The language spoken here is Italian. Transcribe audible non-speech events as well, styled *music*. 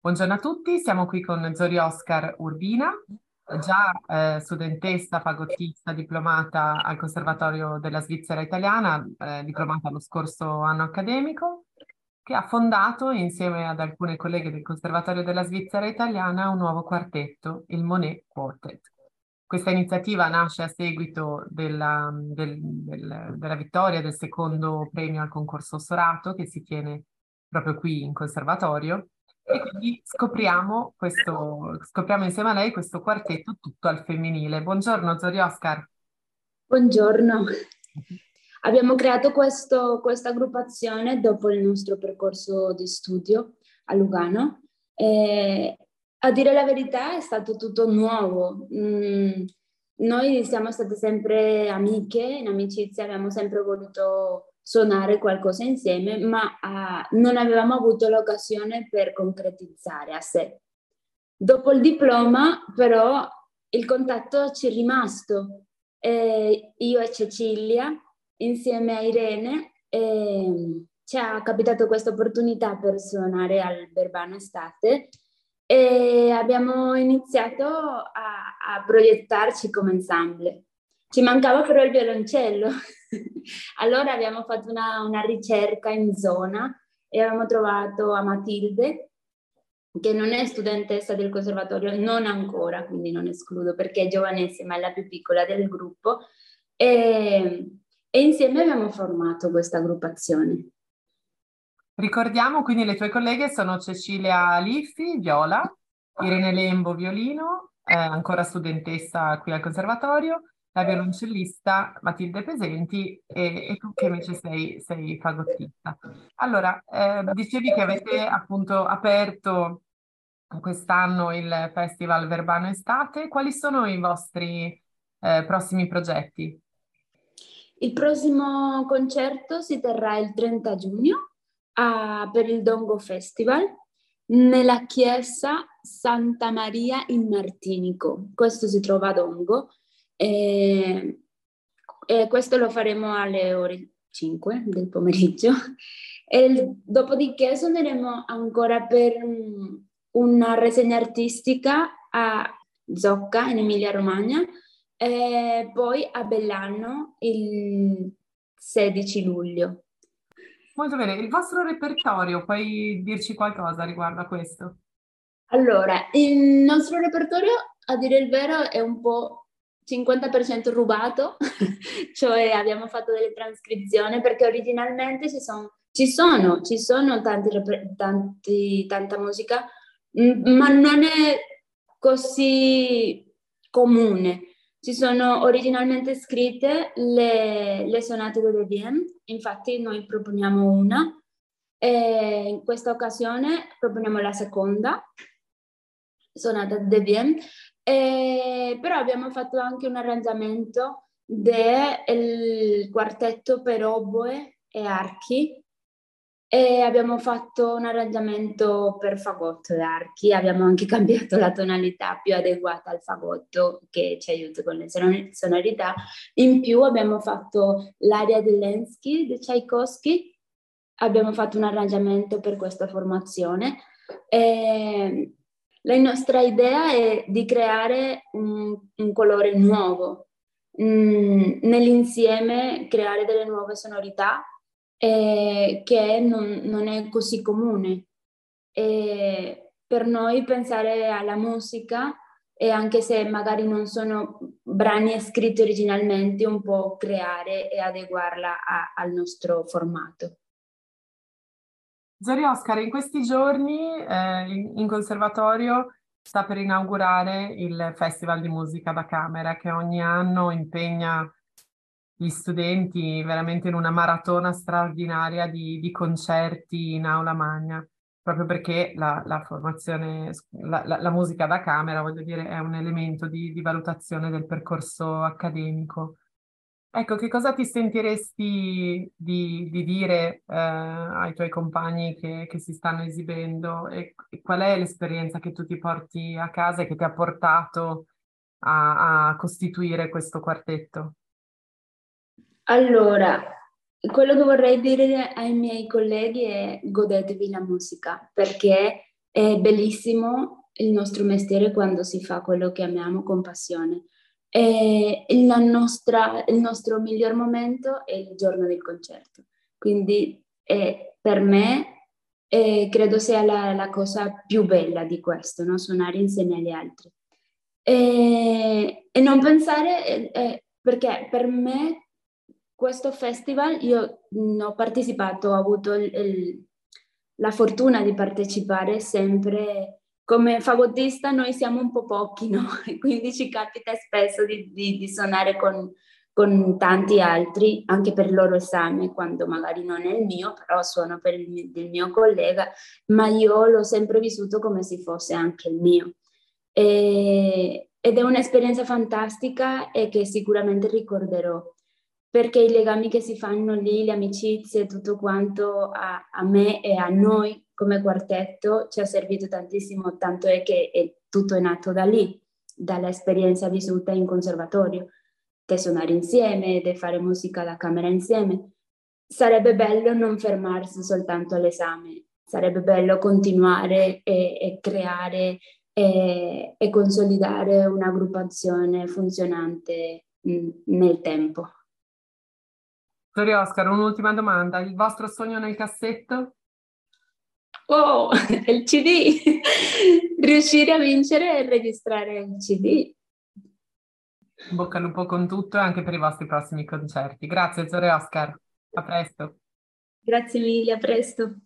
Buongiorno a tutti, siamo qui con Zori Oscar Urbina, già eh, studentessa, fagottista, diplomata al Conservatorio della Svizzera Italiana, eh, diplomata lo scorso anno accademico, che ha fondato insieme ad alcune colleghe del Conservatorio della Svizzera Italiana un nuovo quartetto, il Monet Quartet. Questa iniziativa nasce a seguito della, del, del, della vittoria del secondo premio al concorso Sorato che si tiene proprio qui in conservatorio e quindi scopriamo, questo, scopriamo insieme a lei questo quartetto tutto al femminile. Buongiorno Zori Oscar. Buongiorno. Abbiamo creato questo, questa aggruppazione dopo il nostro percorso di studio a Lugano. E, a dire la verità è stato tutto nuovo. Mm, noi siamo state sempre amiche, in amicizia abbiamo sempre voluto suonare qualcosa insieme, ma uh, non avevamo avuto l'occasione per concretizzare a sé. Dopo il diploma, però, il contatto ci è rimasto. Eh, io e Cecilia, insieme a Irene, eh, ci è capitato questa opportunità per suonare al Verbano Estate e abbiamo iniziato a, a proiettarci come ensemble. Ci mancava però il violoncello. *laughs* allora abbiamo fatto una, una, ricerca in zona e abbiamo trovato a Matilde, che non è studentessa del conservatorio, non ancora, quindi non escludo perché è giovanissima, è la più piccola del gruppo, e, e insieme abbiamo formato questa aggruppazione. Ricordiamo quindi le tue colleghe sono Cecilia Liffi, viola, Irene Lembo, violino, eh, ancora studentessa qui al conservatorio, la violoncellista Matilde Pesenti e, e tu che invece sei, sei fagottista. Allora, eh, dicevi che avete appunto aperto quest'anno il Festival Verbano Estate, quali sono i vostri eh, prossimi progetti? Il prossimo concerto si terrà il 30 giugno a, per il Dongo Festival nella chiesa Santa Maria in Martinico. Questo si trova a Dongo e, e questo lo faremo alle ore 5 del pomeriggio. *laughs* E dopodiché suoneremo ancora per una rassegna artistica a Zocca in Emilia Romagna e poi a Bellano il 16 luglio. Molto bene, il vostro repertorio, puoi dirci qualcosa riguardo a questo? Allora, il nostro repertorio, a dire il vero, è un po' 50% rubato, *laughs* cioè abbiamo fatto delle trascrizioni perché originalmente ci sono, ci sono, ci sono tanti, tanti, tanta musica, ma non è così comune. Ci sono originalmente scritte le, le sonate di Debian, infatti noi proponiamo una, e in questa occasione proponiamo la seconda sonata di Debian eh, però abbiamo fatto anche un arrangiamento del quartetto per oboe e archi e abbiamo fatto un arrangiamento per fagotto e archi, abbiamo anche *laughs* cambiato la tonalità più adeguata al fagotto che ci aiuta con le sonorità. In più abbiamo fatto l'aria di Lensky di Tchaikovsky, abbiamo fatto un arrangiamento per questa formazione. E la nostra idea è di creare un, un colore nuovo, mm, nell'insieme creare delle nuove sonorità eh, che non, non, è così comune. E per noi pensare alla musica e anche se magari non sono brani scritti originalmente, un po' creare e adeguarla a, al nostro formato. Zori Oscar, in questi giorni eh, in conservatorio sta per inaugurare il Festival di Musica da Camera che ogni anno impegna gli studenti veramente in una maratona straordinaria di, di concerti in aula magna, proprio perché la, la formazione, la, la, la, musica da camera, voglio dire, è un elemento di, di valutazione del percorso accademico. Ecco, che cosa ti sentiresti di, di dire eh, ai tuoi compagni che, che, si stanno esibendo e, e, qual è l'esperienza che tu ti porti a casa e che ti ha portato a, a costituire questo quartetto? Allora, quello che vorrei dire ai miei colleghi è godetevi la musica perché È bellissimo il nostro mestiere quando si fa quello che amiamo con passione. E nostra, il nostro miglior momento è il giorno del concerto. Quindi eh, per me eh, credo sia la, la, cosa più bella di questo, no? suonare insieme agli altri. E, e non pensare, eh, eh perché per me questo festival io ho partecipato, ho avuto il, il, la fortuna di partecipare sempre come fagottista noi siamo un po' pochi, no? *laughs* quindi ci capita spesso di, di, di suonare con, con, tanti altri, anche per il loro esame, quando magari non è il mio, però suono per il mio, il mio collega, ma io l'ho sempre vissuto come se fosse anche il mio. E, ed è un'esperienza fantastica e che sicuramente ricorderò perché i legami che si fanno lì, le amicizie, tutto quanto a, a, me e a noi come quartetto ci ha servito tantissimo, tanto è che è, tutto è nato da lì, dall'esperienza vissuta in conservatorio, di suonare insieme, di fare musica da camera insieme. Sarebbe bello non fermarsi soltanto all'esame, sarebbe bello continuare e, e creare e, e consolidare un'aggruppazione funzionante mh, nel tempo. Sorry Oscar, un'ultima domanda. Il vostro sogno nel cassetto? Oh, *laughs* il CD! *laughs* Riuscire a vincere e registrare il CD. Bocca al lupo con tutto e anche per i vostri prossimi concerti. Grazie Zore Oscar, a presto. Grazie mille, a presto.